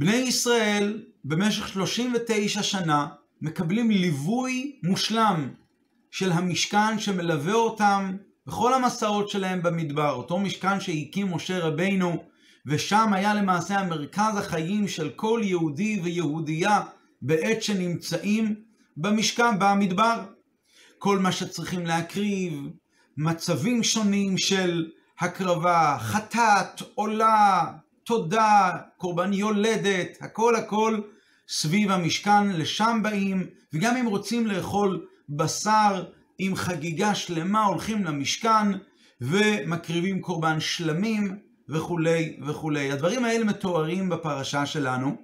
בני ישראל במשך 39 שנה מקבלים ליווי מושלם של המשכן שמלווה אותם בכל המסעות שלהם במדבר, אותו משכן שהקים משה רבינו, ושם היה למעשה המרכז החיים של כל יהודי ויהודייה בעת שנמצאים במשכן, במדבר. כל מה שצריכים להקריב, מצבים שונים של הקרבה, חטאת, עולה, תודה, קורבן יולדת, הכל הכל סביב המשכן, לשם באים, וגם אם רוצים לאכול בשר עם חגיגה שלמה, הולכים למשכן ומקריבים קורבן שלמים וכולי וכולי. הדברים האלה מתוארים בפרשה שלנו,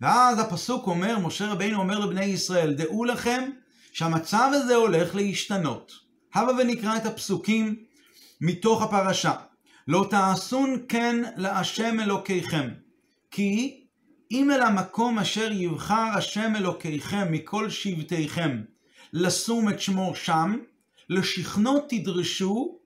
ואז הפסוק אומר, משה רבינו אומר לבני ישראל, דעו לכם שהמצב הזה הולך להשתנות. הבה ונקרא את הפסוקים מתוך הפרשה. לא תעשון כן להשם אלוקיכם, כי אם אל המקום אשר יבחר השם אלוקיכם מכל שבטיכם לשום את שמו שם, לשכנו תדרשו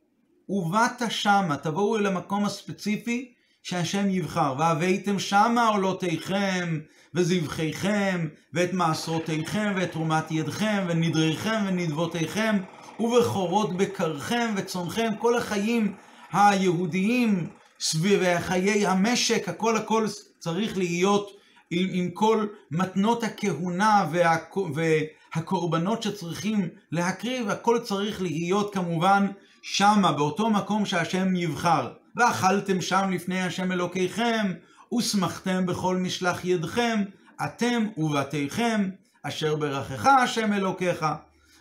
ובאת שמה, תבואו אל המקום הספציפי שהשם יבחר. והבאתם שמה עולותיכם וזבחיכם ואת מעשרותיכם ואת תרומת ידכם ונדריכם ונדבותיכם ובכורות בקרכם וצונכם, כל החיים היהודיים סביב חיי המשק, הכל הכל צריך להיות עם, עם כל מתנות הכהונה וה, והקורבנות שצריכים להקריב, הכל צריך להיות כמובן שמה, באותו מקום שהשם יבחר. ואכלתם שם לפני השם אלוקיכם, ושמחתם בכל משלח ידכם, אתם ובתיכם, אשר ברכך השם אלוקיך.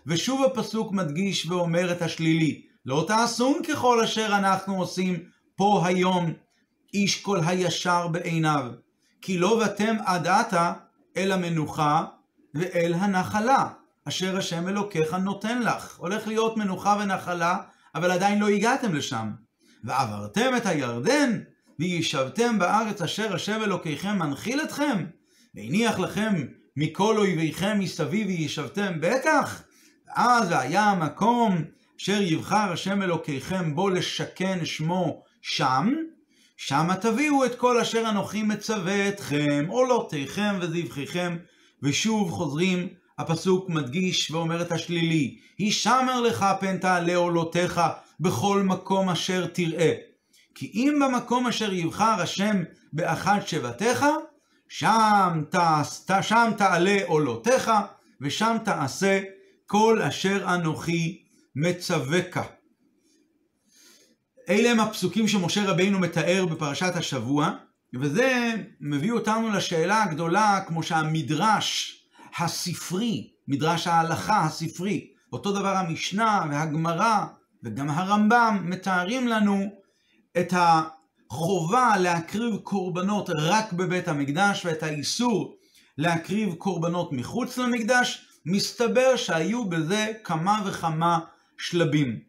ושוב הפסוק מדגיש ואומר את השלילי, לא תעשון ככל אשר אנחנו עושים פה היום, איש כל הישר בעיניו. כי לא באתם עד עתה אל המנוחה ואל הנחלה, אשר השם אלוקיך נותן לך. הולך להיות מנוחה ונחלה, אבל עדיין לא הגעתם לשם. ועברתם את הירדן, וישבתם בארץ אשר השם אלוקיכם מנחיל אתכם, והניח לכם מכל אויביכם מסביב וישבתם בטח, ואז היה המקום אשר יבחר השם אלוקיכם בו לשכן שמו שם, שמה תביאו את כל אשר אנוכי מצווה אתכם, עולותיכם וזבחיכם, ושוב חוזרים, הפסוק מדגיש ואומר את השלילי, הישמר לך פן תעלה עולותיך בכל מקום אשר תראה. כי אם במקום אשר יבחר השם באחד שבטיך, שם, תעש, שם תעלה עולותיך, ושם תעשה כל אשר אנוכי מצווקה. אלה הם הפסוקים שמשה רבינו מתאר בפרשת השבוע, וזה מביא אותנו לשאלה הגדולה, כמו שהמדרש הספרי, מדרש ההלכה הספרי, אותו דבר המשנה והגמרא וגם הרמב"ם מתארים לנו את החובה להקריב קורבנות רק בבית המקדש ואת האיסור להקריב קורבנות מחוץ למקדש, מסתבר שהיו בזה כמה וכמה שלבים.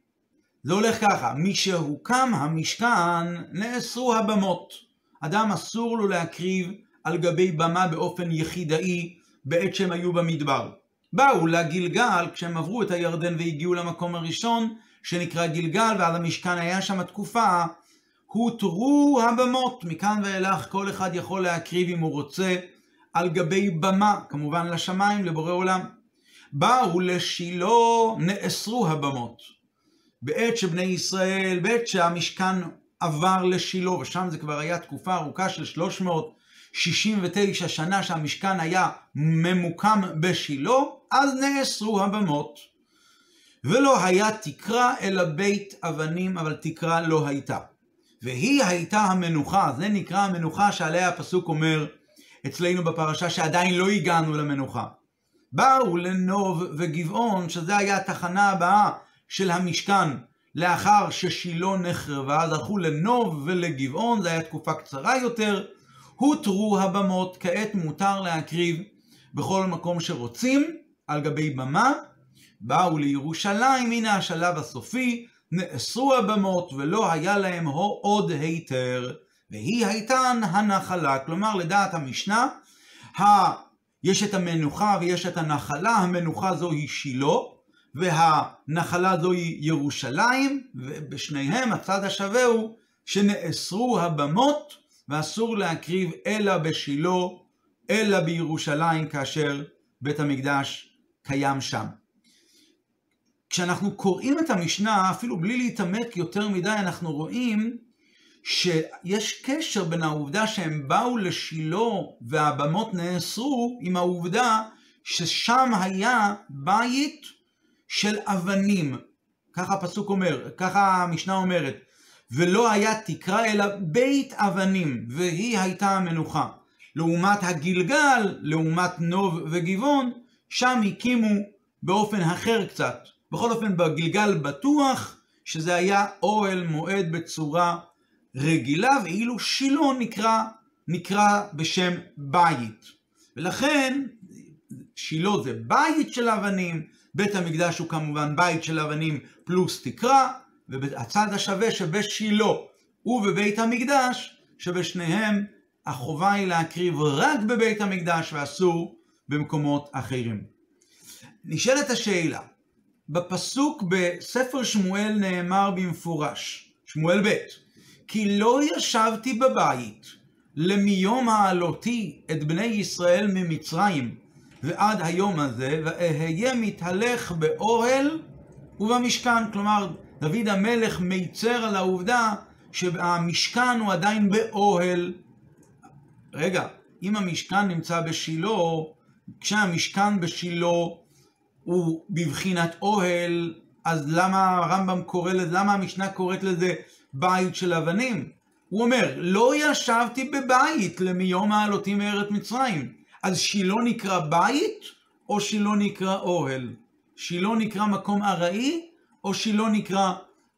זה הולך ככה, משהוקם המשכן נאסרו הבמות. אדם אסור לו להקריב על גבי במה באופן יחידאי בעת שהם היו במדבר. באו לגלגל כשהם עברו את הירדן והגיעו למקום הראשון שנקרא גלגל ואז המשכן היה שם תקופה, הותרו הבמות. מכאן ואילך כל אחד יכול להקריב אם הוא רוצה על גבי במה, כמובן לשמיים, לבורא עולם. באו לשילה, נאסרו הבמות. בעת שבני ישראל, בעת שהמשכן עבר לשילה, ושם זה כבר היה תקופה ארוכה של 369 שנה שהמשכן היה ממוקם בשילה, אז נאסרו הבמות. ולא היה תקרה אלא בית אבנים, אבל תקרה לא הייתה. והיא הייתה המנוחה, זה נקרא המנוחה שעליה הפסוק אומר אצלנו בפרשה שעדיין לא הגענו למנוחה. באו לנוב וגבעון, שזה היה התחנה הבאה של המשכן לאחר ששילה נחרבה, אז הלכו לנוב ולגבעון, זו הייתה תקופה קצרה יותר, הותרו הבמות, כעת מותר להקריב בכל מקום שרוצים, על גבי במה, באו לירושלים, הנה השלב הסופי, נאסרו הבמות ולא היה להם עוד היתר, והיא הייתן הנחלה, כלומר לדעת המשנה. יש את המנוחה ויש את הנחלה, המנוחה זוהי שילה, והנחלה זוהי ירושלים, ובשניהם הצד השווה הוא שנאסרו הבמות, ואסור להקריב אלא בשילה, אלא בירושלים, כאשר בית המקדש קיים שם. כשאנחנו קוראים את המשנה, אפילו בלי להתעמק יותר מדי, אנחנו רואים שיש קשר בין העובדה שהם באו לשילה והבמות נאסרו, עם העובדה ששם היה בית של אבנים. ככה הפסוק אומר, ככה המשנה אומרת. ולא היה תקרא אלא בית אבנים, והיא הייתה המנוחה. לעומת הגלגל, לעומת נוב וגבעון, שם הקימו באופן אחר קצת. בכל אופן, בגלגל בטוח שזה היה אוהל מועד בצורה רגילה, ואילו שילה נקרא, נקרא בשם בית. ולכן, שילה זה בית של אבנים, בית המקדש הוא כמובן בית של אבנים פלוס תקרה, והצד השווה שבשילה ובבית המקדש, שבשניהם החובה היא להקריב רק בבית המקדש ואסור במקומות אחרים. נשאלת השאלה, בפסוק בספר שמואל נאמר במפורש, שמואל ב', כי לא ישבתי בבית למיום העלותי את בני ישראל ממצרים ועד היום הזה, ואהיה מתהלך באוהל ובמשכן. כלומר, דוד המלך מיצר על העובדה שהמשכן הוא עדיין באוהל. רגע, אם המשכן נמצא בשילה, כשהמשכן בשילה הוא בבחינת אוהל, אז למה הרמב"ם קורא לזה, למה המשנה קוראת לזה בית של אבנים? הוא אומר, לא ישבתי בבית למיום העלותי מארץ מצרים. אז שילה נקרא בית, או שילה נקרא אוהל? שילה נקרא מקום ארעי, או שילה נקרא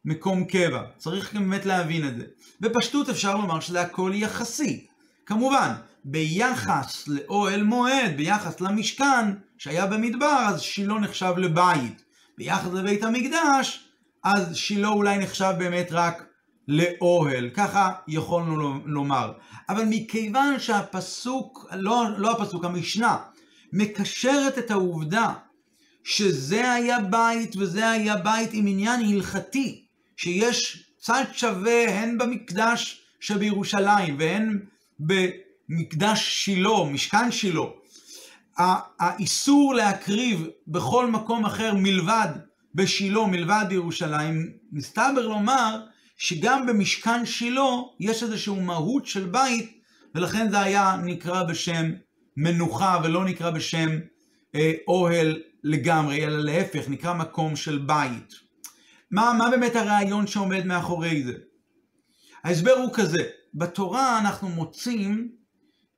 מקום קבע? צריך באמת להבין את זה. בפשטות אפשר לומר שזה הכל יחסי. כמובן, ביחס לאוהל מועד, ביחס למשכן שהיה במדבר, אז שילה נחשב לבית. ביחס לבית המקדש, אז שילה אולי נחשב באמת רק לאוהל. ככה יכולנו לומר. אבל מכיוון שהפסוק, לא, לא הפסוק, המשנה, מקשרת את העובדה שזה היה בית וזה היה בית עם עניין הלכתי, שיש צד שווה הן במקדש שבירושלים והן במקדש שילה, משכן שילה. האיסור להקריב בכל מקום אחר מלבד בשילה, מלבד בירושלים, מסתבר לומר שגם במשכן שילה יש איזושהי מהות של בית, ולכן זה היה נקרא בשם מנוחה ולא נקרא בשם אה, אוהל לגמרי, אלא להפך, נקרא מקום של בית. מה, מה באמת הרעיון שעומד מאחורי זה? ההסבר הוא כזה, בתורה אנחנו מוצאים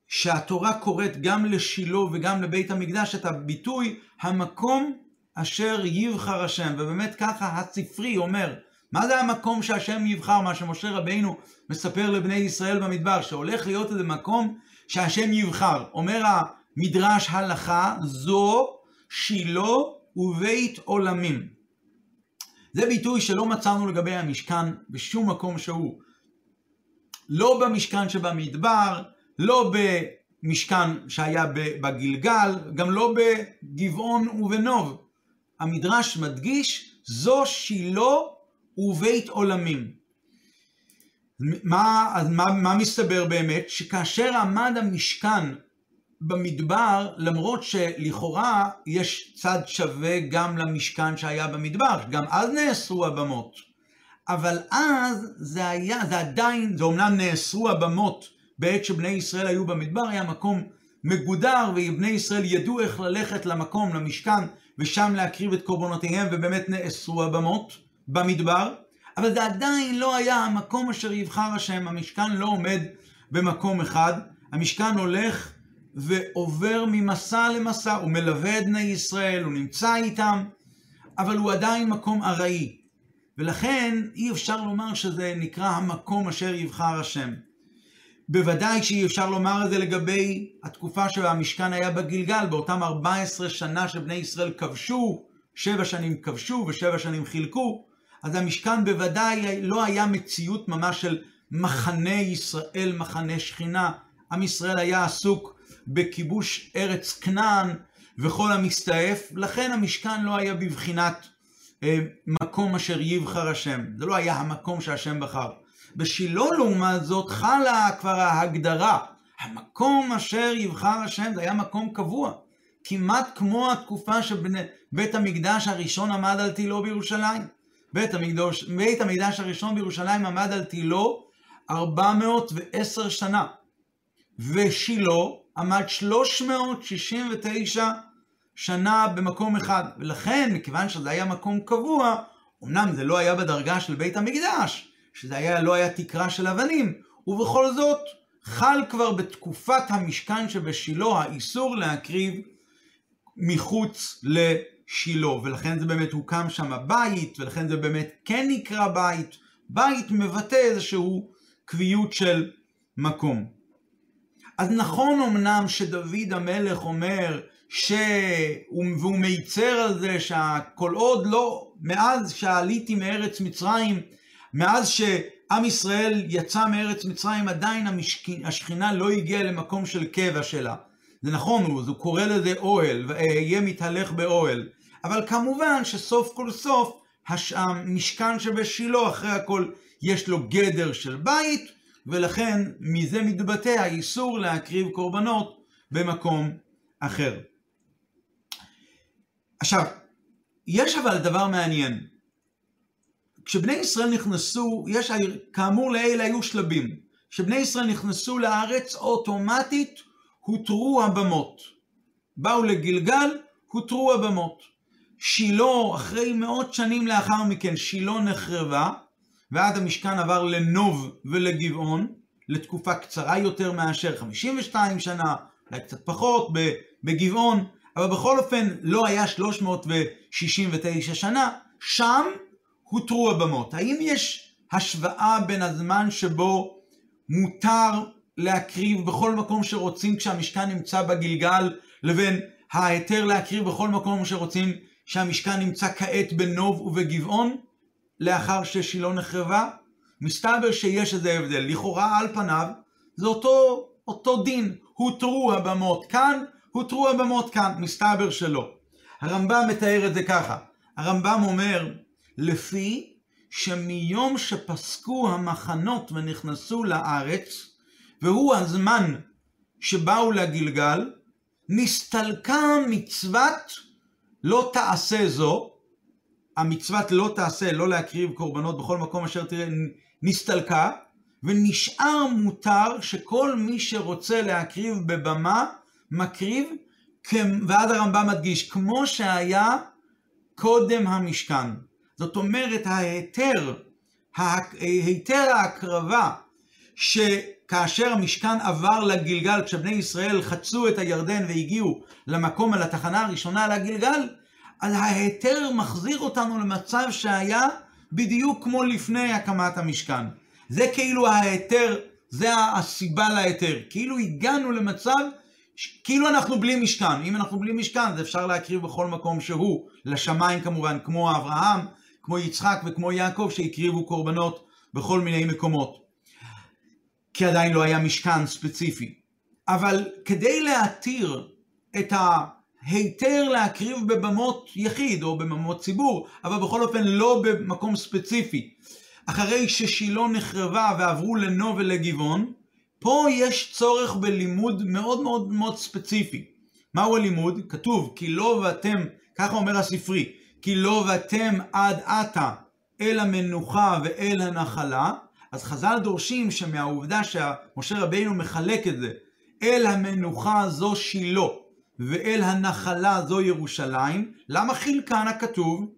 שהתורה קוראת גם לשילה וגם לבית המקדש את הביטוי המקום אשר יבחר השם, ובאמת ככה הספרי אומר, מה זה המקום שהשם יבחר, מה שמשה רבינו מספר לבני ישראל במדבר, שהולך להיות איזה מקום שהשם יבחר. אומר המדרש הלכה, זו שילה ובית עולמים. זה ביטוי שלא מצאנו לגבי המשכן בשום מקום שהוא. לא במשכן שבמדבר, לא במשכן שהיה בגלגל, גם לא בגבעון ובנוב. המדרש מדגיש, זו שילה ובית עולמים. מה, מה, מה מסתבר באמת? שכאשר עמד המשכן במדבר, למרות שלכאורה יש צד שווה גם למשכן שהיה במדבר, גם אז נאסרו הבמות. אבל אז זה היה, זה עדיין, זה אומנם נאסרו הבמות בעת שבני ישראל היו במדבר, היה מקום מגודר, ובני ישראל ידעו איך ללכת למקום, למשכן, ושם להקריב את קורבנותיהם, ובאמת נאסרו הבמות. במדבר, אבל זה עדיין לא היה המקום אשר יבחר השם. המשכן לא עומד במקום אחד, המשכן הולך ועובר ממסע למסע, הוא מלווה את בני ישראל, הוא נמצא איתם, אבל הוא עדיין מקום ארעי. ולכן אי אפשר לומר שזה נקרא המקום אשר יבחר השם. בוודאי שאי אפשר לומר את זה לגבי התקופה שהמשכן היה בגלגל, באותם 14 שנה שבני ישראל כבשו, שבע שנים כבשו ושבע שנים חילקו, אז המשכן בוודאי לא היה מציאות ממש של מחנה ישראל, מחנה שכינה. עם ישראל היה עסוק בכיבוש ארץ כנען וכל המסתעף, לכן המשכן לא היה בבחינת אה, מקום אשר יבחר השם. זה לא היה המקום שהשם בחר. בשילה לעומת זאת חלה כבר ההגדרה. המקום אשר יבחר השם זה היה מקום קבוע. כמעט כמו התקופה שבית המקדש הראשון עמד על תילו בירושלים. בית המקדש, בית המקדש הראשון בירושלים עמד על תילו 410 שנה. ושילה עמד 369 שנה במקום אחד. ולכן, מכיוון שזה היה מקום קבוע, אמנם זה לא היה בדרגה של בית המקדש, שזה היה, לא היה תקרה של אבנים, ובכל זאת, חל כבר בתקופת המשכן שבשילה האיסור להקריב מחוץ לשילה, ולכן זה באמת הוקם שם בית, ולכן זה באמת כן נקרא בית. בית מבטא איזשהו קביעות של מקום. אז נכון אמנם שדוד המלך אומר, ש... והוא מיצר על זה שכל עוד לא, מאז שעליתי מארץ מצרים, מאז שעם ישראל יצא מארץ מצרים, עדיין המשכ... השכינה לא הגיעה למקום של קבע שלה. זה נכון, הוא, הוא קורא לזה אוהל, ואהיה מתהלך באוהל. אבל כמובן שסוף כל סוף, המשכן שבשילה, אחרי הכל, יש לו גדר של בית, ולכן מזה מתבטא האיסור להקריב קורבנות במקום אחר. עכשיו, יש אבל דבר מעניין. כשבני ישראל נכנסו, יש, כאמור לעיל היו שלבים. כשבני ישראל נכנסו לארץ, אוטומטית הותרו הבמות. באו לגלגל, הותרו הבמות. שילה, אחרי מאות שנים לאחר מכן, שילה נחרבה, ועד המשכן עבר לנוב ולגבעון, לתקופה קצרה יותר מאשר 52 שנה, אולי קצת פחות, בגבעון, אבל בכל אופן לא היה 369 שנה, שם הותרו הבמות. האם יש השוואה בין הזמן שבו מותר להקריב בכל מקום שרוצים כשהמשכן נמצא בגלגל, לבין ההיתר להקריב בכל מקום שרוצים שהמשכן נמצא כעת בנוב ובגבעון, לאחר ששילה נחרבה? מסתבר שיש איזה הבדל. לכאורה על פניו זה אותו, אותו דין, הותרו הבמות כאן, הותרו הבמות כאן, מסתבר שלא. הרמב"ם מתאר את זה ככה, הרמב"ם אומר, לפי שמיום שפסקו המחנות ונכנסו לארץ, והוא הזמן שבאו לגלגל, נסתלקה מצוות לא תעשה זו, המצוות לא תעשה, לא להקריב קורבנות בכל מקום אשר תראה, נסתלקה, ונשאר מותר שכל מי שרוצה להקריב בבמה, מקריב, ואז הרמב"ם מדגיש, כמו שהיה קודם המשכן. זאת אומרת, ההיתר, היתר ההקרבה, שכאשר המשכן עבר לגלגל, כשבני ישראל חצו את הירדן והגיעו למקום, על התחנה הראשונה לגלגל, אז ההיתר מחזיר אותנו למצב שהיה בדיוק כמו לפני הקמת המשכן. זה כאילו ההיתר, זה הסיבה להיתר. כאילו הגענו למצב, כאילו אנחנו בלי משכן. אם אנחנו בלי משכן, אז אפשר להקריב בכל מקום שהוא, לשמיים כמובן, כמו אברהם, כמו יצחק וכמו יעקב, שהקריבו קורבנות בכל מיני מקומות. כי עדיין לא היה משכן ספציפי. אבל כדי להתיר את ההיתר להקריב בבמות יחיד או בבמות ציבור, אבל בכל אופן לא במקום ספציפי, אחרי ששילה נחרבה ועברו לנו ולגבעון, פה יש צורך בלימוד מאוד מאוד מאוד ספציפי. מהו הלימוד? כתוב, כי לא ואתם, ככה אומר הספרי, כי לא ואתם עד עתה אל המנוחה ואל הנחלה, אז חז"ל דורשים שמהעובדה שמשה רבינו מחלק את זה, אל המנוחה זו שילה ואל הנחלה זו ירושלים, למה חילקן הכתוב?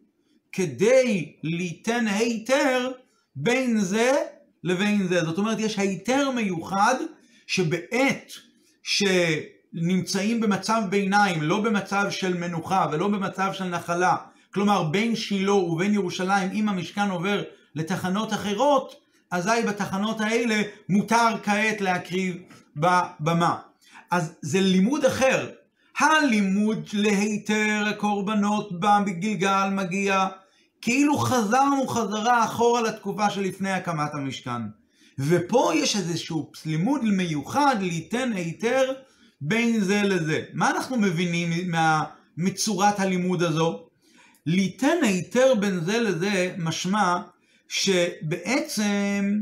כדי ליתן היתר בין זה לבין זה. זאת אומרת, יש היתר מיוחד שבעת שנמצאים במצב ביניים, לא במצב של מנוחה ולא במצב של נחלה, כלומר בין שילה ובין ירושלים, אם המשכן עובר לתחנות אחרות, אזי בתחנות האלה מותר כעת להקריב בבמה. אז זה לימוד אחר. הלימוד להיתר הקורבנות בגלגל מגיע כאילו חזרנו חזרה אחורה לתקופה שלפני הקמת המשכן. ופה יש איזשהו לימוד מיוחד ליתן היתר בין זה לזה. מה אנחנו מבינים מצורת הלימוד הזו? ליתן היתר בין זה לזה משמע שבעצם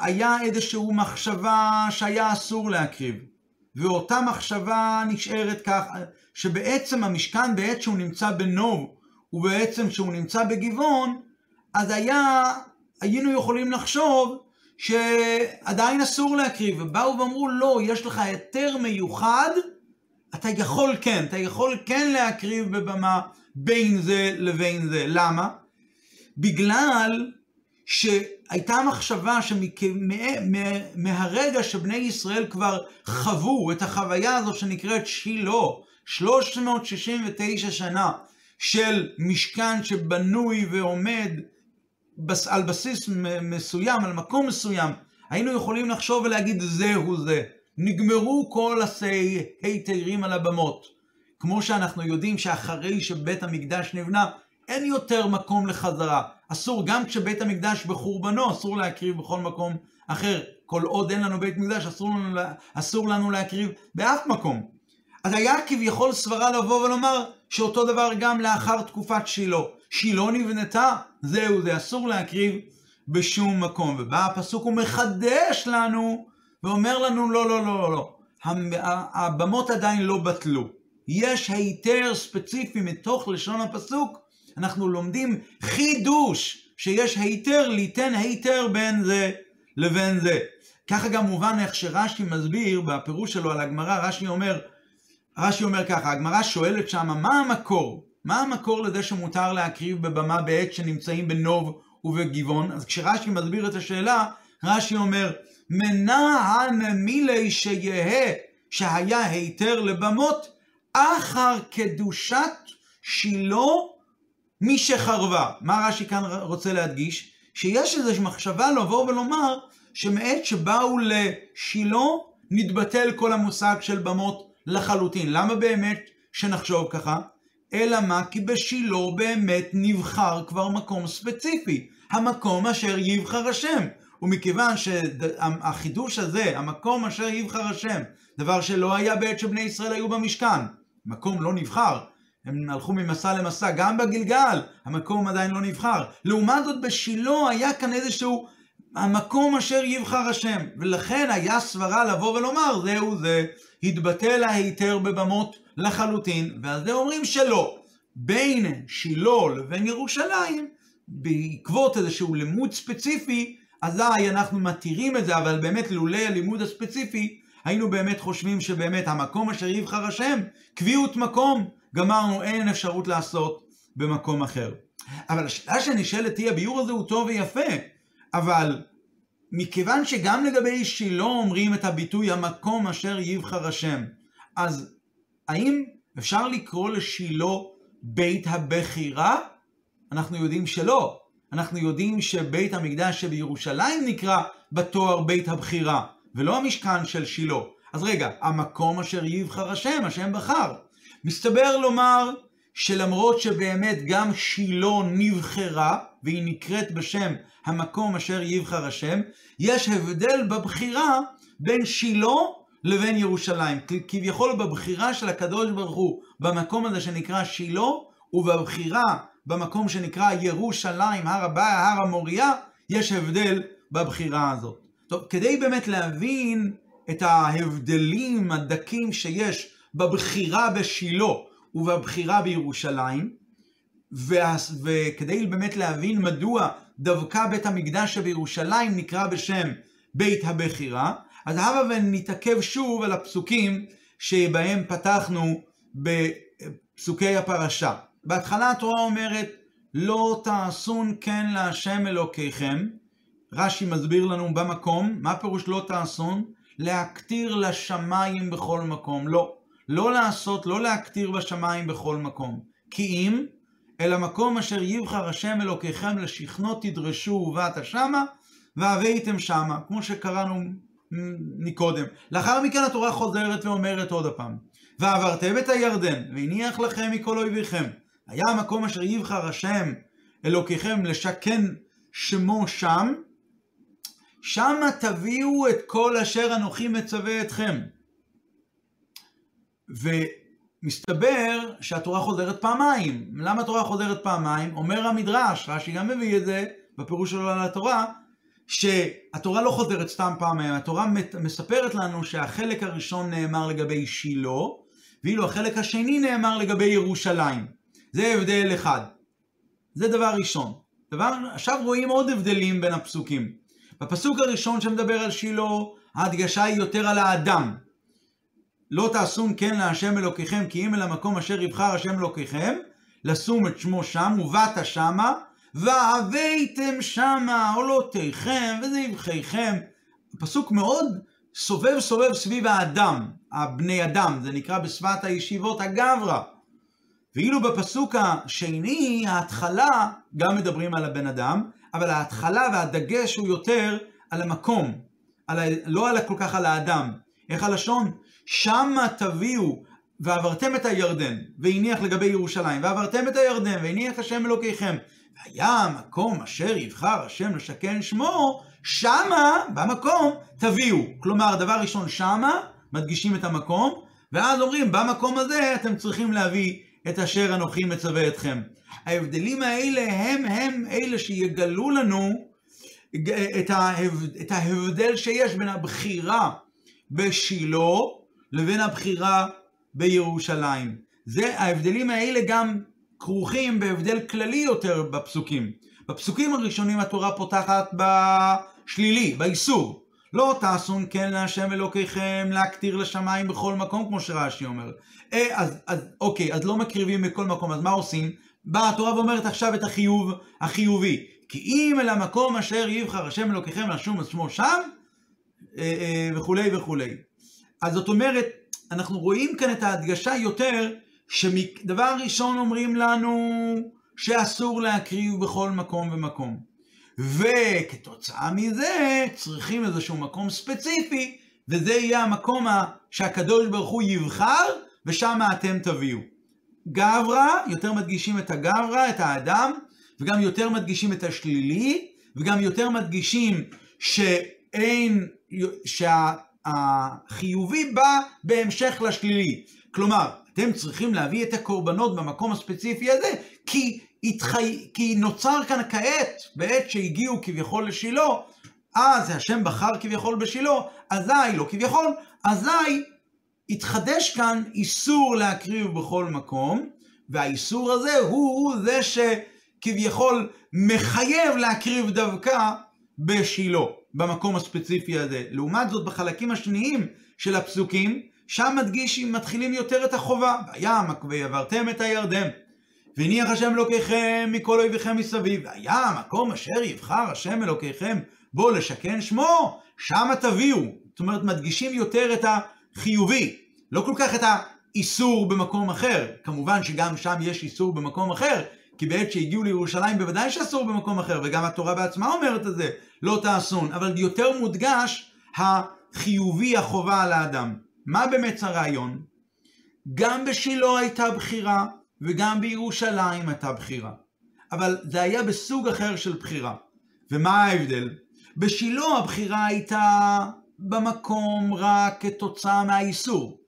היה איזושהי מחשבה שהיה אסור להקריב. ואותה מחשבה נשארת כך, שבעצם המשכן בעת שהוא נמצא בנוב, ובעצם שהוא נמצא בגבעון, אז היה, היינו יכולים לחשוב שעדיין אסור להקריב, ובאו ואמרו לא, יש לך היתר מיוחד, אתה יכול כן, אתה יכול כן להקריב בבמה בין זה לבין זה. למה? בגלל שהייתה מחשבה שמהרגע שבני ישראל כבר חוו את החוויה הזו שנקראת שילה, 369 שנה של משכן שבנוי ועומד על בסיס מסוים, על מקום מסוים, היינו יכולים לחשוב ולהגיד זהו זה. נגמרו כל היתרים על הבמות. כמו שאנחנו יודעים שאחרי שבית המקדש נבנה, אין יותר מקום לחזרה. אסור, גם כשבית המקדש בחורבנו, אסור להקריב בכל מקום אחר. כל עוד אין לנו בית מקדש, אסור לנו, אסור לנו להקריב באף מקום. אז היה כביכול סברה לבוא ולומר שאותו דבר גם לאחר תקופת שילה. שילה נבנתה, זהו, זה אסור להקריב בשום מקום. ובא הפסוק ומחדש לנו ואומר לנו לא, לא, לא, לא. הבמות עדיין לא בטלו. יש היתר ספציפי מתוך לשון הפסוק, אנחנו לומדים חידוש, שיש היתר ליתן היתר בין זה לבין זה. ככה גם מובן איך שרש"י מסביר בפירוש שלו על הגמרא, רש"י אומר, רש"י אומר ככה, הגמרא שואלת שמה, מה המקור? מה המקור לזה שמותר להקריב בבמה בעת שנמצאים בנוב ובגבעון? אז כשרש"י מסביר את השאלה, רש"י אומר, מנען מילי שיהא שהיה היתר לבמות, אחר קדושת שילה מי שחרבה. מה רש"י כאן רוצה להדגיש? שיש איזו מחשבה לבוא ולומר שמעת שבאו לשילה נתבטל כל המושג של במות לחלוטין. למה באמת שנחשוב ככה? אלא מה? כי בשילה באמת נבחר כבר מקום ספציפי. המקום אשר יבחר השם. ומכיוון שהחידוש הזה, המקום אשר יבחר השם, דבר שלא היה בעת שבני ישראל היו במשכן, מקום לא נבחר, הם הלכו ממסע למסע, גם בגלגל המקום עדיין לא נבחר. לעומת זאת בשילה היה כאן איזשהו המקום אשר יבחר השם, ולכן היה סברה לבוא ולומר זהו זה, התבטל ההיתר בבמות לחלוטין, ועל זה אומרים שלא. בין שילה לבין ירושלים, בעקבות איזשהו לימוד ספציפי, אזי אנחנו מתירים את זה, אבל באמת לולא הלימוד הספציפי, היינו באמת חושבים שבאמת המקום אשר יבחר השם, קביעות מקום, גמרנו, אין אפשרות לעשות במקום אחר. אבל השאלה שנשאלת היא, הביאור הזה הוא טוב ויפה, אבל מכיוון שגם לגבי שילה אומרים את הביטוי המקום אשר יבחר השם, אז האם אפשר לקרוא לשילה בית הבחירה? אנחנו יודעים שלא. אנחנו יודעים שבית המקדש שבירושלים נקרא בתואר בית הבחירה, ולא המשכן של שילה. אז רגע, המקום אשר יבחר השם, השם בחר. מסתבר לומר שלמרות שבאמת גם שילה נבחרה, והיא נקראת בשם המקום אשר יבחר השם, יש הבדל בבחירה בין שילה לבין ירושלים. כביכול בבחירה של הקדוש ברוך הוא במקום הזה שנקרא שילה, ובבחירה במקום שנקרא ירושלים, הר הבעיה, הר המוריה, יש הבדל בבחירה הזאת. טוב, כדי באמת להבין את ההבדלים הדקים שיש בבחירה בשילה ובבחירה בירושלים, וכדי באמת להבין מדוע דווקא בית המקדש שבירושלים נקרא בשם בית הבחירה, אז הבה ונתעכב שוב על הפסוקים שבהם פתחנו בפסוקי הפרשה. בהתחלה התורה אומרת, לא תעשון כן להשם אלוקיכם. רש"י מסביר לנו במקום, מה פירוש לא תעשון? להקטיר לשמיים בכל מקום. לא. לא לעשות, לא להקטיר בשמיים בכל מקום. כי אם, אל המקום אשר יבחר השם אלוקיכם לשכנו תדרשו ובאת שמה, והבאתם שמה, כמו שקראנו מקודם. לאחר מכן התורה חוזרת ואומרת עוד הפעם, ועברתם את הירדן, והניח לכם מכל אויביכם. היה המקום אשר יבחר השם אלוקיכם לשכן שמו שם, שמה תביאו את כל אשר אנוכי מצווה אתכם. ומסתבר שהתורה חוזרת פעמיים. למה התורה חוזרת פעמיים? אומר המדרש, רש"י גם מביא את זה בפירוש שלו על התורה, שהתורה לא חוזרת סתם פעמיים, התורה מספרת לנו שהחלק הראשון נאמר לגבי שילה, ואילו החלק השני נאמר לגבי ירושלים. זה הבדל אחד. זה דבר ראשון. דבר, עכשיו רואים עוד הבדלים בין הפסוקים. בפסוק הראשון שמדבר על שילה, ההדגשה היא יותר על האדם. לא תעשון כן להשם אלוקיכם, כי אם אל המקום אשר יבחר השם אלוקיכם, לשום את שמו שם, ובאת שמה, והבאתם שמה עולותיכם וזבחיכם. פסוק מאוד סובב סובב סביב האדם, הבני אדם, זה נקרא בשפת הישיבות הגברא. ואילו בפסוק השני, ההתחלה, גם מדברים על הבן אדם, אבל ההתחלה והדגש הוא יותר על המקום, על ה... לא על כל כך על האדם. איך הלשון? שמה תביאו ועברתם את הירדן, והניח לגבי ירושלים, ועברתם את הירדן, והניח השם אלוקיכם. והיה המקום אשר יבחר השם לשכן שמו, שמה, במקום, תביאו. כלומר, דבר ראשון, שמה, מדגישים את המקום, ואז אומרים, במקום הזה אתם צריכים להביא את אשר אנוכי מצווה אתכם. ההבדלים האלה הם הם אלה שיגלו לנו את, ההבד... את ההבדל שיש בין הבחירה בשילה לבין הבחירה בירושלים. זה, ההבדלים האלה גם כרוכים בהבדל כללי יותר בפסוקים. בפסוקים הראשונים התורה פותחת בשלילי, באיסור. לא תעשון כן להשם אלוקיכם להקטיר לשמיים בכל מקום, כמו שרש"י אומר. אה, אז, אז אוקיי, אז לא מקריבים בכל מקום, אז מה עושים? באה התורה ואומרת עכשיו את החיוב החיובי. כי אם אל המקום אשר יבחר השם אלוקיכם לשום את שמו שם, אה, אה, וכולי וכולי. אז זאת אומרת, אנחנו רואים כאן את ההדגשה יותר, שדבר ראשון אומרים לנו שאסור להקריב בכל מקום ומקום. וכתוצאה מזה צריכים איזשהו מקום ספציפי, וזה יהיה המקום שהקדוש ברוך הוא יבחר, ושם אתם תביאו. גברא, יותר מדגישים את הגברא, את האדם, וגם יותר מדגישים את השלילי, וגם יותר מדגישים שאין, שהחיובי בא בהמשך לשלילי. כלומר, אתם צריכים להביא את הקורבנות במקום הספציפי הזה, כי, התחי... כי נוצר כאן כעת, בעת שהגיעו כביכול לשילה, אז השם בחר כביכול בשילה, אזי, לא כביכול, אזי התחדש כאן איסור להקריב בכל מקום, והאיסור הזה הוא זה שכביכול מחייב להקריב דווקא בשילה, במקום הספציפי הזה. לעומת זאת, בחלקים השניים של הפסוקים, שם מדגישים, מתחילים יותר את החובה. וים ועברתם את הירדן. והניח השם אלוקיכם מכל אויביכם מסביב. והיה המקום אשר יבחר השם אלוקיכם בו לשכן שמו, שמה תביאו. זאת אומרת, מדגישים יותר את החיובי, לא כל כך את האיסור במקום אחר. כמובן שגם שם יש איסור במקום אחר, כי בעת שהגיעו לירושלים בוודאי שאסור במקום אחר, וגם התורה בעצמה אומרת את זה, לא תעשון. אבל יותר מודגש החיובי, החובה על האדם. מה באמת הרעיון? גם בשילה הייתה בחירה, וגם בירושלים הייתה בחירה. אבל זה היה בסוג אחר של בחירה. ומה ההבדל? בשילה הבחירה הייתה במקום רק כתוצאה מהאיסור.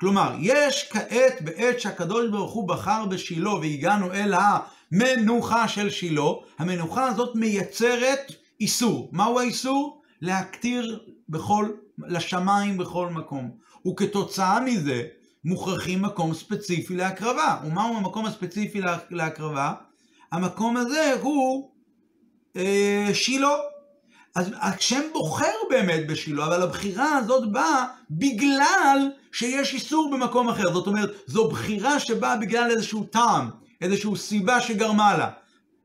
כלומר, יש כעת בעת שהקדוש ברוך הוא בחר בשילה והגענו אל המנוחה של שילה, המנוחה הזאת מייצרת איסור. מהו האיסור? להקטיר בכל לשמיים בכל מקום. וכתוצאה מזה מוכרחים מקום ספציפי להקרבה. ומהו המקום הספציפי להקרבה? המקום הזה הוא אה, שילה. אז השם בוחר באמת בשילה, אבל הבחירה הזאת באה בגלל שיש איסור במקום אחר. זאת אומרת, זו בחירה שבאה בגלל איזשהו טעם, איזושהי סיבה שגרמה לה.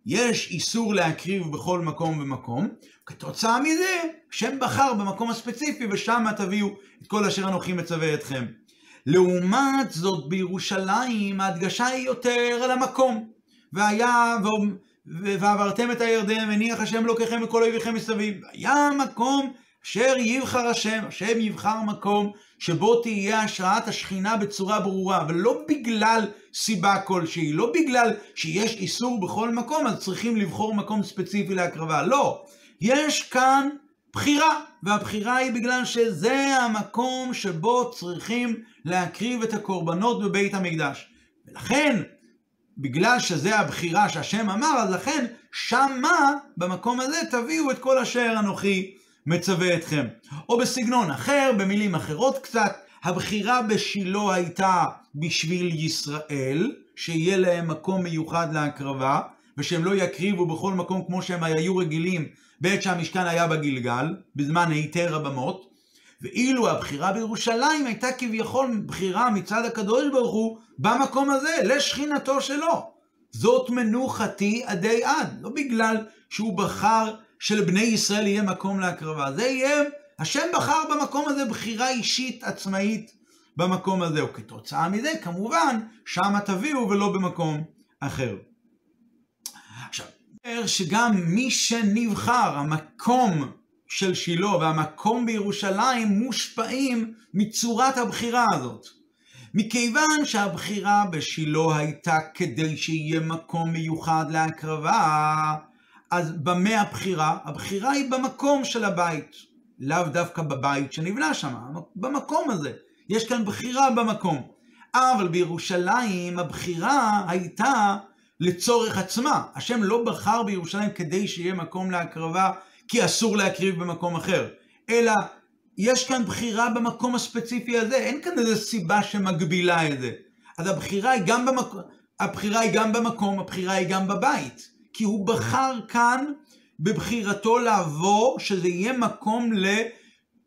יש איסור להקריב בכל מקום ומקום, כתוצאה מזה, השם בחר במקום הספציפי ושם תביאו את כל אשר אנוכי מצווה אתכם. לעומת זאת בירושלים ההדגשה היא יותר על המקום. והיה, ועברתם את הירדן והניח השם לוקחם מכל אויביכם מסביב. היה מקום אשר יבחר השם, השם יבחר מקום שבו תהיה השראת השכינה בצורה ברורה, ולא בגלל סיבה כלשהי, לא בגלל שיש איסור בכל מקום, אז צריכים לבחור מקום ספציפי להקרבה, לא. יש כאן בחירה, והבחירה היא בגלל שזה המקום שבו צריכים להקריב את הקורבנות בבית המקדש. ולכן, בגלל שזה הבחירה שהשם אמר, אז לכן שמה, במקום הזה, תביאו את כל אשר אנוכי מצווה אתכם. או בסגנון אחר, במילים אחרות קצת, הבחירה בשילה הייתה בשביל ישראל, שיהיה להם מקום מיוחד להקרבה, ושהם לא יקריבו בכל מקום כמו שהם היו רגילים בעת שהמשכן היה בגלגל, בזמן היתר הבמות, ואילו הבחירה בירושלים הייתה כביכול בחירה מצד הקדוש ברוך הוא במקום הזה, לשכינתו שלו. זאת מנוחתי עדי עד, לא בגלל שהוא בחר שלבני ישראל יהיה מקום להקרבה, זה יהיה, השם בחר במקום הזה בחירה אישית עצמאית במקום הזה, וכתוצאה מזה כמובן שמה תביאו ולא במקום אחר. עכשיו, שגם מי שנבחר, המקום של שילה והמקום בירושלים מושפעים מצורת הבחירה הזאת. מכיוון שהבחירה בשילה הייתה כדי שיהיה מקום מיוחד להקרבה, אז במה הבחירה? הבחירה היא במקום של הבית, לאו דווקא בבית שנבנה שם, במקום הזה. יש כאן בחירה במקום. אבל בירושלים הבחירה הייתה לצורך עצמה. השם לא בחר בירושלים כדי שיהיה מקום להקרבה, כי אסור להקריב במקום אחר. אלא יש כאן בחירה במקום הספציפי הזה, אין כאן איזו סיבה שמגבילה את זה. אז הבחירה היא גם במקום, הבחירה היא גם במקום, הבחירה היא גם בבית. כי הוא בחר כאן בבחירתו לעבור, שזה יהיה מקום ל,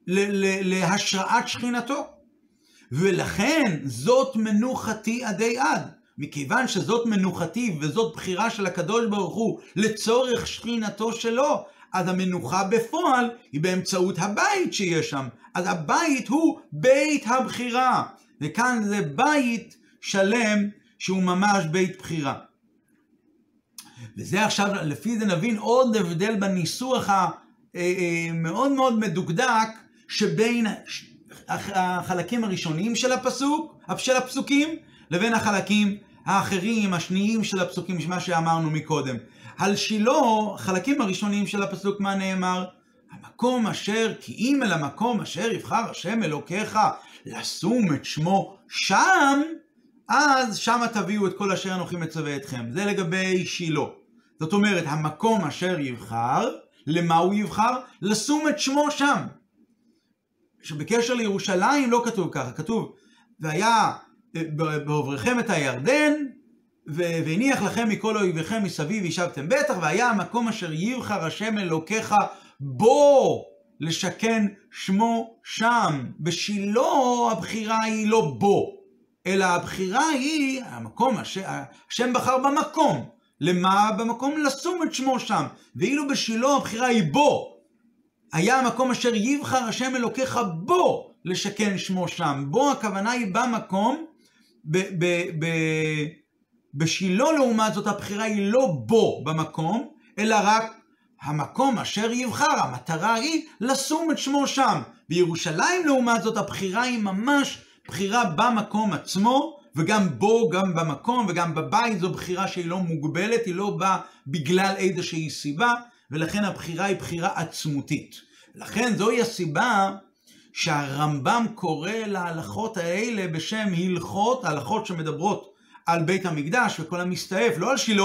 ל, ל, להשראת שכינתו. ולכן זאת מנוחתי עדי עד. מכיוון שזאת מנוחתי וזאת בחירה של הקדוש ברוך הוא לצורך שכינתו שלו, אז המנוחה בפועל היא באמצעות הבית שיש שם. אז הבית הוא בית הבחירה. וכאן זה בית שלם שהוא ממש בית בחירה. וזה עכשיו, לפי זה נבין עוד הבדל בניסוח המאוד אה, מאוד מדוקדק שבין החלקים הראשונים של הפסוק, של הפסוקים, לבין החלקים האחרים, השניים של הפסוקים, מה שאמרנו מקודם. על שילה, חלקים הראשונים של הפסוק, מה נאמר? המקום אשר, כי אם אל המקום אשר יבחר השם אלוקיך לשום את שמו שם, אז שמה תביאו את כל אשר אנוכי מצווה אתכם. זה לגבי שילה. זאת אומרת, המקום אשר יבחר, למה הוא יבחר? לשום את שמו שם. שבקשר לירושלים לא כתוב ככה, כתוב, והיה בעובריכם את הירדן, והניח לכם מכל אויביכם מסביב וישבתם בטח, והיה המקום אשר יבחר השם אלוקיך בו לשכן שמו שם. בשילה הבחירה היא לא בו, אלא הבחירה היא, המקום, השם בחר במקום. למה? במקום לשום את שמו שם. ואילו בשילה הבחירה היא בו. היה המקום אשר יבחר השם אלוקיך בו לשכן שמו שם. בו הכוונה היא במקום, בשילה לעומת זאת הבחירה היא לא בו במקום, אלא רק המקום אשר יבחר, המטרה היא לשום את שמו שם. בירושלים לעומת זאת הבחירה היא ממש בחירה במקום עצמו, וגם בו, גם במקום וגם בבית זו בחירה שהיא לא מוגבלת, היא לא באה בגלל איזושהי סיבה, ולכן הבחירה היא בחירה עצמותית. לכן זוהי הסיבה שהרמב"ם קורא להלכות האלה בשם הלכות, הלכות שמדברות על בית המקדש וכל המסתעף, לא על שילה,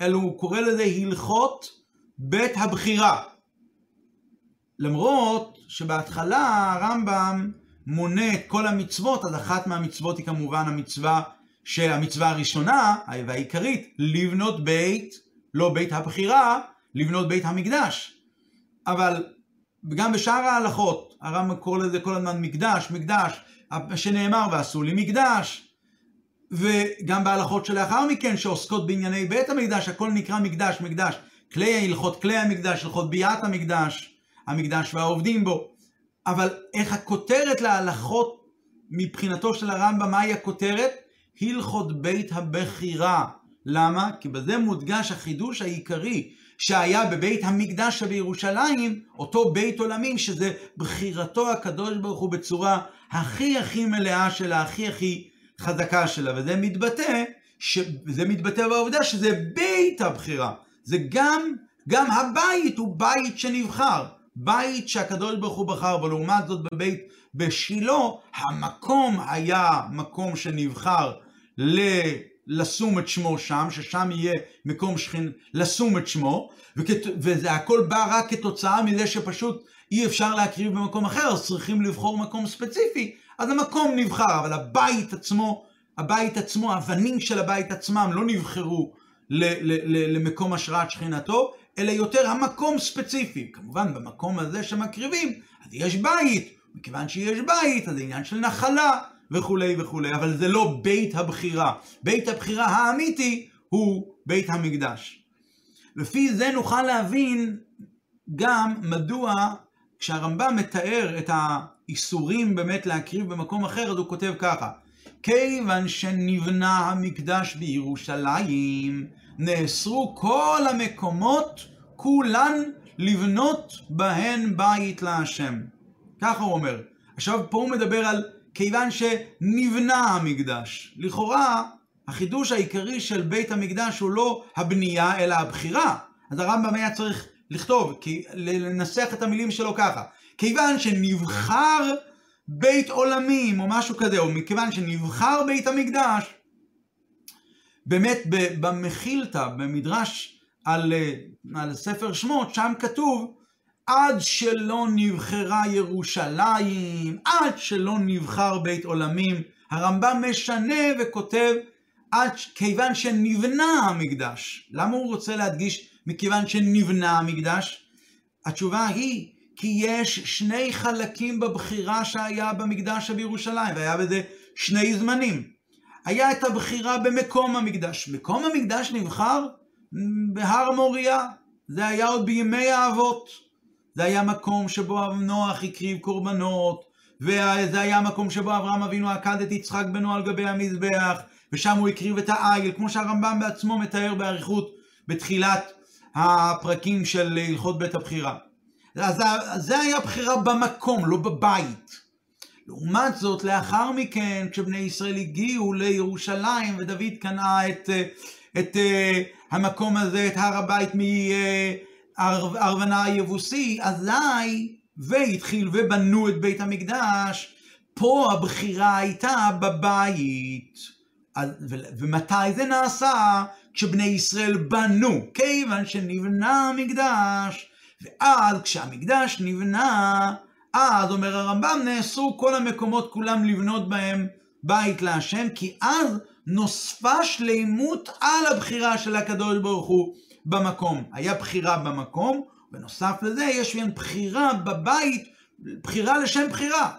אלא הוא קורא לזה הלכות בית הבחירה. למרות שבהתחלה הרמב"ם מונה את כל המצוות, אז אחת מהמצוות היא כמובן המצווה שהמצווה הראשונה והעיקרית, לבנות בית, לא בית הבחירה, לבנות בית המקדש. אבל וגם בשאר ההלכות, הרמב"ם קורא לזה כל הזמן מקדש, מקדש, שנאמר ועשו לי מקדש, וגם בהלכות שלאחר מכן שעוסקות בענייני בית המקדש, הכל נקרא מקדש, מקדש. כלי הלכות כלי המקדש, הלכות ביאת המקדש, המקדש והעובדים בו. אבל איך הכותרת להלכות מבחינתו של הרמב"ם, מהי הכותרת? הלכות בית הבחירה. למה? כי בזה מודגש החידוש העיקרי שהיה בבית המקדש שבירושלים, אותו בית עולמים, שזה בחירתו הקדוש ברוך הוא בצורה הכי הכי מלאה שלה, הכי הכי חזקה שלה, וזה מתבטא, ש... זה מתבטא בעובדה שזה בית הבחירה. זה גם, גם הבית הוא בית שנבחר. בית שהקדוש ברוך הוא בחר בו, לעומת זאת בבית בשילה, המקום היה מקום שנבחר לשום את שמו שם, ששם יהיה מקום שכין, לשום את שמו, וכת, וזה הכל בא רק כתוצאה מזה שפשוט אי אפשר להקריב במקום אחר, אז צריכים לבחור מקום ספציפי, אז המקום נבחר, אבל הבית עצמו, הבית עצמו, האבנים של הבית עצמם לא נבחרו ל, ל, ל, למקום השראת שכינתו, אלא יותר המקום ספציפי. כמובן, במקום הזה שמקריבים, אז יש בית, מכיוון שיש בית, אז זה עניין של נחלה וכולי וכולי, אבל זה לא בית הבחירה. בית הבחירה האמיתי הוא בית המקדש. לפי זה נוכל להבין גם מדוע כשהרמב"ם מתאר את האיסורים באמת להקריב במקום אחר, אז הוא כותב ככה: כיוון שנבנה המקדש בירושלים, נאסרו כל המקומות כולן לבנות בהן בית להשם. ככה הוא אומר. עכשיו פה הוא מדבר על כיוון שנבנה המקדש. לכאורה, החידוש העיקרי של בית המקדש הוא לא הבנייה, אלא הבחירה. אז הרמב"ם היה צריך לכתוב, לנסח את המילים שלו ככה. כיוון שנבחר בית עולמים, או משהו כזה, או מכיוון שנבחר בית המקדש, באמת במחילתא, במדרש על, על ספר שמות, שם כתוב עד שלא נבחרה ירושלים, עד שלא נבחר בית עולמים, הרמב"ם משנה וכותב עד כיוון שנבנה המקדש. למה הוא רוצה להדגיש מכיוון שנבנה המקדש? התשובה היא כי יש שני חלקים בבחירה שהיה במקדש בירושלים, והיה בזה שני זמנים. היה את הבחירה במקום המקדש. מקום המקדש נבחר בהר מוריה, זה היה עוד בימי האבות. זה היה מקום שבו נוח הקריב קורבנות, וזה היה מקום שבו אברהם אבינו עקד את יצחק בנו על גבי המזבח, ושם הוא הקריב את העיל, כמו שהרמב"ם בעצמו מתאר באריכות בתחילת הפרקים של הלכות בית הבחירה. אז זה היה בחירה במקום, לא בבית. לעומת זאת, לאחר מכן, כשבני ישראל הגיעו לירושלים ודוד קנה את, את, את המקום הזה, את הר הבית מארוונה היבוסי, אזי, והתחיל ובנו את בית המקדש, פה הבחירה הייתה בבית. ומתי זה נעשה? כשבני ישראל בנו, כיוון שנבנה המקדש, ואז כשהמקדש נבנה, אז אומר הרמב"ם, נאסרו כל המקומות כולם לבנות בהם בית להשם, כי אז נוספה שלימות על הבחירה של הקדוש ברוך הוא במקום. היה בחירה במקום, בנוסף לזה יש גם בחירה בבית, בחירה לשם בחירה.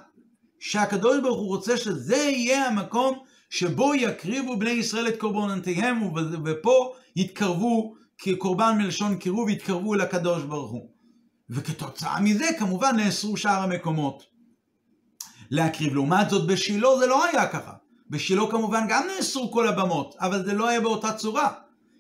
שהקדוש ברוך הוא רוצה שזה יהיה המקום שבו יקריבו בני ישראל את קורבנותיהם, ופה יתקרבו, כקורבן מלשון קירוב, יתקרבו אל הקדוש ברוך הוא. וכתוצאה מזה כמובן נאסרו שאר המקומות להקריב. לעומת זאת בשילה זה לא היה ככה. בשילה כמובן גם נאסרו כל הבמות, אבל זה לא היה באותה צורה.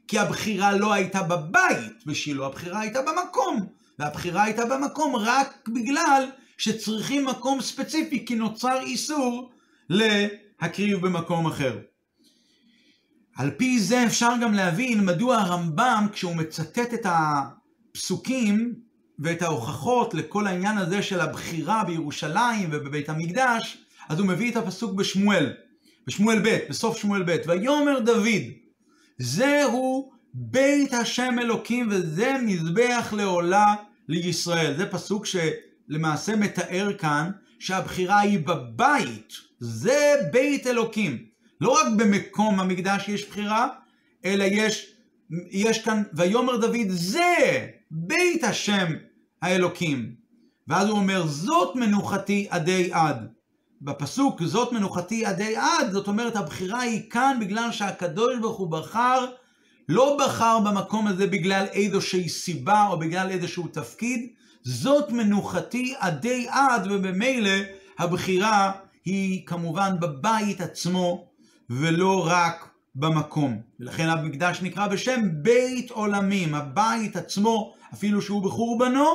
כי הבחירה לא הייתה בבית בשילה, הבחירה הייתה במקום. והבחירה הייתה במקום רק בגלל שצריכים מקום ספציפי, כי נוצר איסור להקריב במקום אחר. על פי זה אפשר גם להבין מדוע הרמב"ם, כשהוא מצטט את הפסוקים ואת ההוכחות לכל העניין הזה של הבחירה בירושלים ובבית המקדש, אז הוא מביא את הפסוק בשמואל, בשמואל ב', בסוף שמואל ב', ויאמר דוד, זהו בית השם אלוקים וזה מזבח לעולה לישראל. זה פסוק שלמעשה מתאר כאן שהבחירה היא בבית, זה בית אלוקים. לא רק במקום המקדש יש בחירה, אלא יש, יש כאן, ויאמר דוד, זה בית השם האלוקים. ואז הוא אומר, זאת מנוחתי עדי עד. בפסוק, זאת מנוחתי עדי עד, זאת אומרת, הבחירה היא כאן בגלל שהקדוש ברוך הוא בחר, לא בחר במקום הזה בגלל איזושהי סיבה או בגלל איזשהו תפקיד, זאת מנוחתי עדי עד, ובמילא הבחירה היא כמובן בבית עצמו, ולא רק במקום. ולכן המקדש נקרא בשם בית עולמים, הבית עצמו, אפילו שהוא בחורבנו,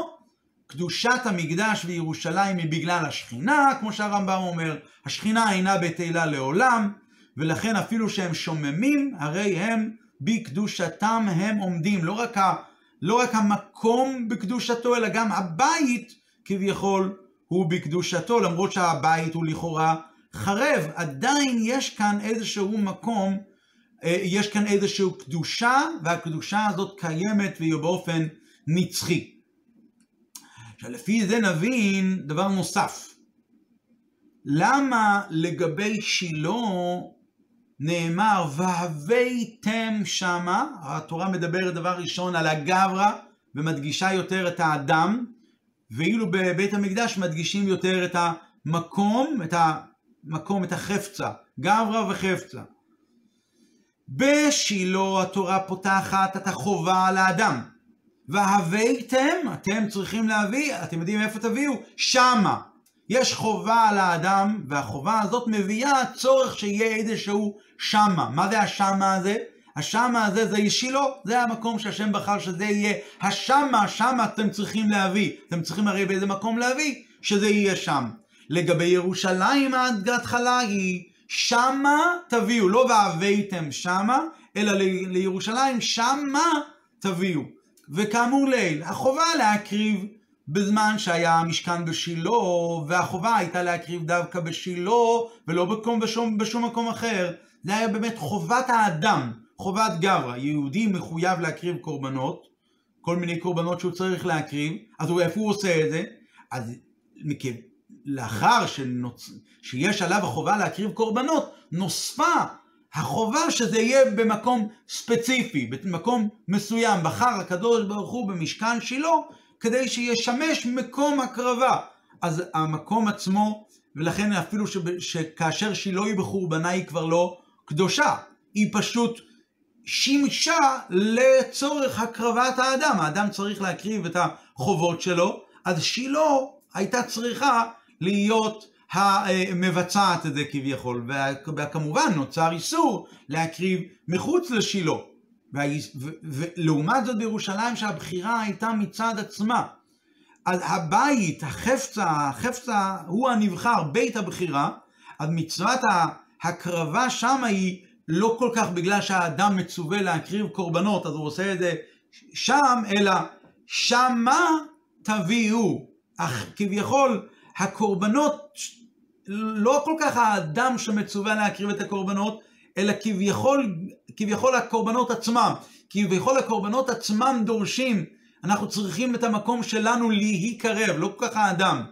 קדושת המקדש וירושלים היא בגלל השכינה, כמו שהרמב"ם אומר, השכינה אינה בטלה לעולם, ולכן אפילו שהם שוממים, הרי הם בקדושתם הם עומדים. לא רק, ה, לא רק המקום בקדושתו, אלא גם הבית כביכול הוא בקדושתו, למרות שהבית הוא לכאורה חרב. עדיין יש כאן איזשהו מקום אה, יש כאן איזושהי קדושה, והקדושה הזאת קיימת והיא באופן נצחי. עכשיו לפי זה נבין דבר נוסף. למה לגבי שילה נאמר והבאתם שמה, התורה מדברת דבר ראשון על הגברא ומדגישה יותר את האדם, ואילו בבית המקדש מדגישים יותר את המקום, את המקום, את החפצה, גברא וחפצה. בשילה התורה פותחת את החובה על האדם. והבאתם, אתם צריכים להביא, אתם יודעים איפה תביאו? שמה. יש חובה על האדם, והחובה הזאת מביאה צורך שיהיה איזשהו שמה. מה זה השמה הזה? השמה הזה זה שילה, זה המקום שהשם בחר שזה יהיה. השמה, שמה אתם צריכים להביא. אתם צריכים הרי באיזה מקום להביא, שזה יהיה שם. לגבי ירושלים ההתחלה היא שמה תביאו, לא והבאתם שמה, אלא לירושלים שמה תביאו. וכאמור לעיל, החובה להקריב בזמן שהיה המשכן בשילה, והחובה הייתה להקריב דווקא בשילה, ולא במקום, בשום, בשום מקום אחר. זה היה באמת חובת האדם, חובת גברא. יהודי מחויב להקריב קורבנות, כל מיני קורבנות שהוא צריך להקריב, אז הוא, איפה הוא עושה את זה? אז לאחר שנוצ... שיש עליו החובה להקריב קורבנות, נוספה החובה שזה יהיה במקום ספציפי, במקום מסוים. בחר הקדוש ברוך הוא במשכן שילה כדי שישמש מקום הקרבה. אז המקום עצמו, ולכן אפילו ש... שכאשר שילה היא בחורבנה היא כבר לא קדושה, היא פשוט שימשה לצורך הקרבת האדם. האדם צריך להקריב את החובות שלו, אז שילה הייתה צריכה להיות המבצעת את זה כביכול, וכמובן נוצר איסור להקריב מחוץ לשילה. ולעומת זאת בירושלים שהבחירה הייתה מצד עצמה. אז הבית, החפצה, החפצה הוא הנבחר, בית הבחירה, אז מצוות ההקרבה שם היא לא כל כך בגלל שהאדם מצווה להקריב קורבנות, אז הוא עושה את זה שם, אלא שמה תביאו. אך כביכול הקורבנות, לא כל כך האדם שמצווה להקריב את הקורבנות, אלא כביכול, כביכול הקורבנות עצמם. כביכול הקורבנות עצמם דורשים, אנחנו צריכים את המקום שלנו להיקרב, לא כל כך האדם.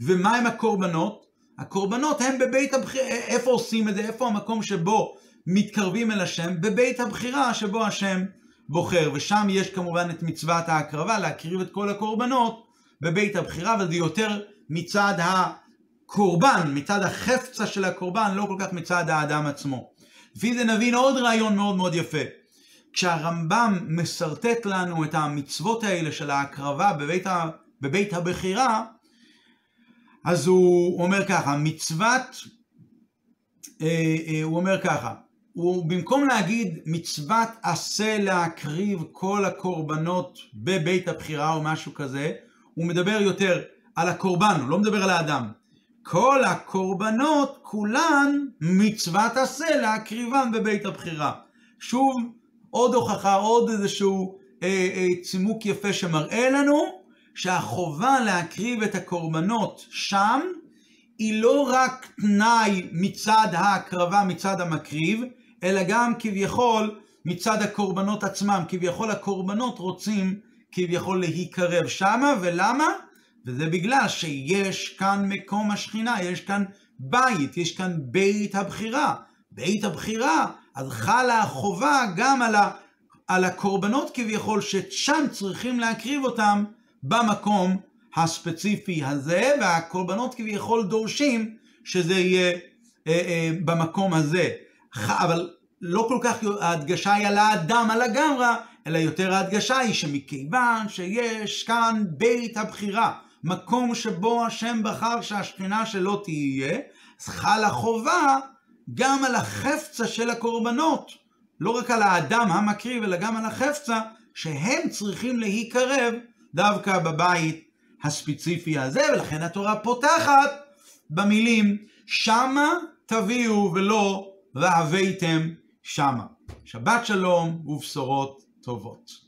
ומה הם הקורבנות? הקורבנות הם בבית הבחירה, איפה עושים את זה? איפה המקום שבו מתקרבים אל השם? בבית הבחירה שבו השם בוחר. ושם יש כמובן את מצוות ההקרבה, להקריב את כל הקורבנות בבית הבחירה, וזה יותר מצד הקורבן, מצד החפצה של הקורבן, לא כל כך מצד האדם עצמו. לפי זה נבין עוד רעיון מאוד מאוד יפה. כשהרמב"ם משרטט לנו את המצוות האלה של ההקרבה בבית, ה... בבית הבחירה, אז הוא אומר ככה, מצוות, אה, אה, הוא אומר ככה, הוא במקום להגיד מצוות עשה להקריב כל הקורבנות בבית הבחירה או משהו כזה, הוא מדבר יותר על הקורבן, הוא לא מדבר על האדם. כל הקורבנות כולן מצוות עשה להקריבם בבית הבחירה. שוב, עוד הוכחה, עוד איזשהו אה, אה, צימוק יפה שמראה לנו שהחובה להקריב את הקורבנות שם היא לא רק תנאי מצד ההקרבה, מצד המקריב, אלא גם כביכול מצד הקורבנות עצמם. כביכול הקורבנות רוצים כביכול להיקרב שמה, ולמה? וזה בגלל שיש כאן מקום השכינה, יש כאן בית, יש כאן בית הבחירה. בית הבחירה, אז חלה החובה גם על, ה, על הקורבנות כביכול, ששם צריכים להקריב אותם במקום הספציפי הזה, והקורבנות כביכול דורשים שזה יהיה אה, אה, במקום הזה. אבל לא כל כך ההדגשה היא על האדם, על הגמרא, אלא יותר ההדגשה היא שמכיוון שיש כאן בית הבחירה, מקום שבו השם בחר שהשכינה שלו תהיה, אז חלה חובה גם על החפצה של הקורבנות. לא רק על האדם המקריב, אלא גם על החפצה, שהם צריכים להיקרב דווקא בבית הספציפי הזה, ולכן התורה פותחת במילים שמה תביאו ולא והבאתם שמה. שבת שלום ובשורות טובות.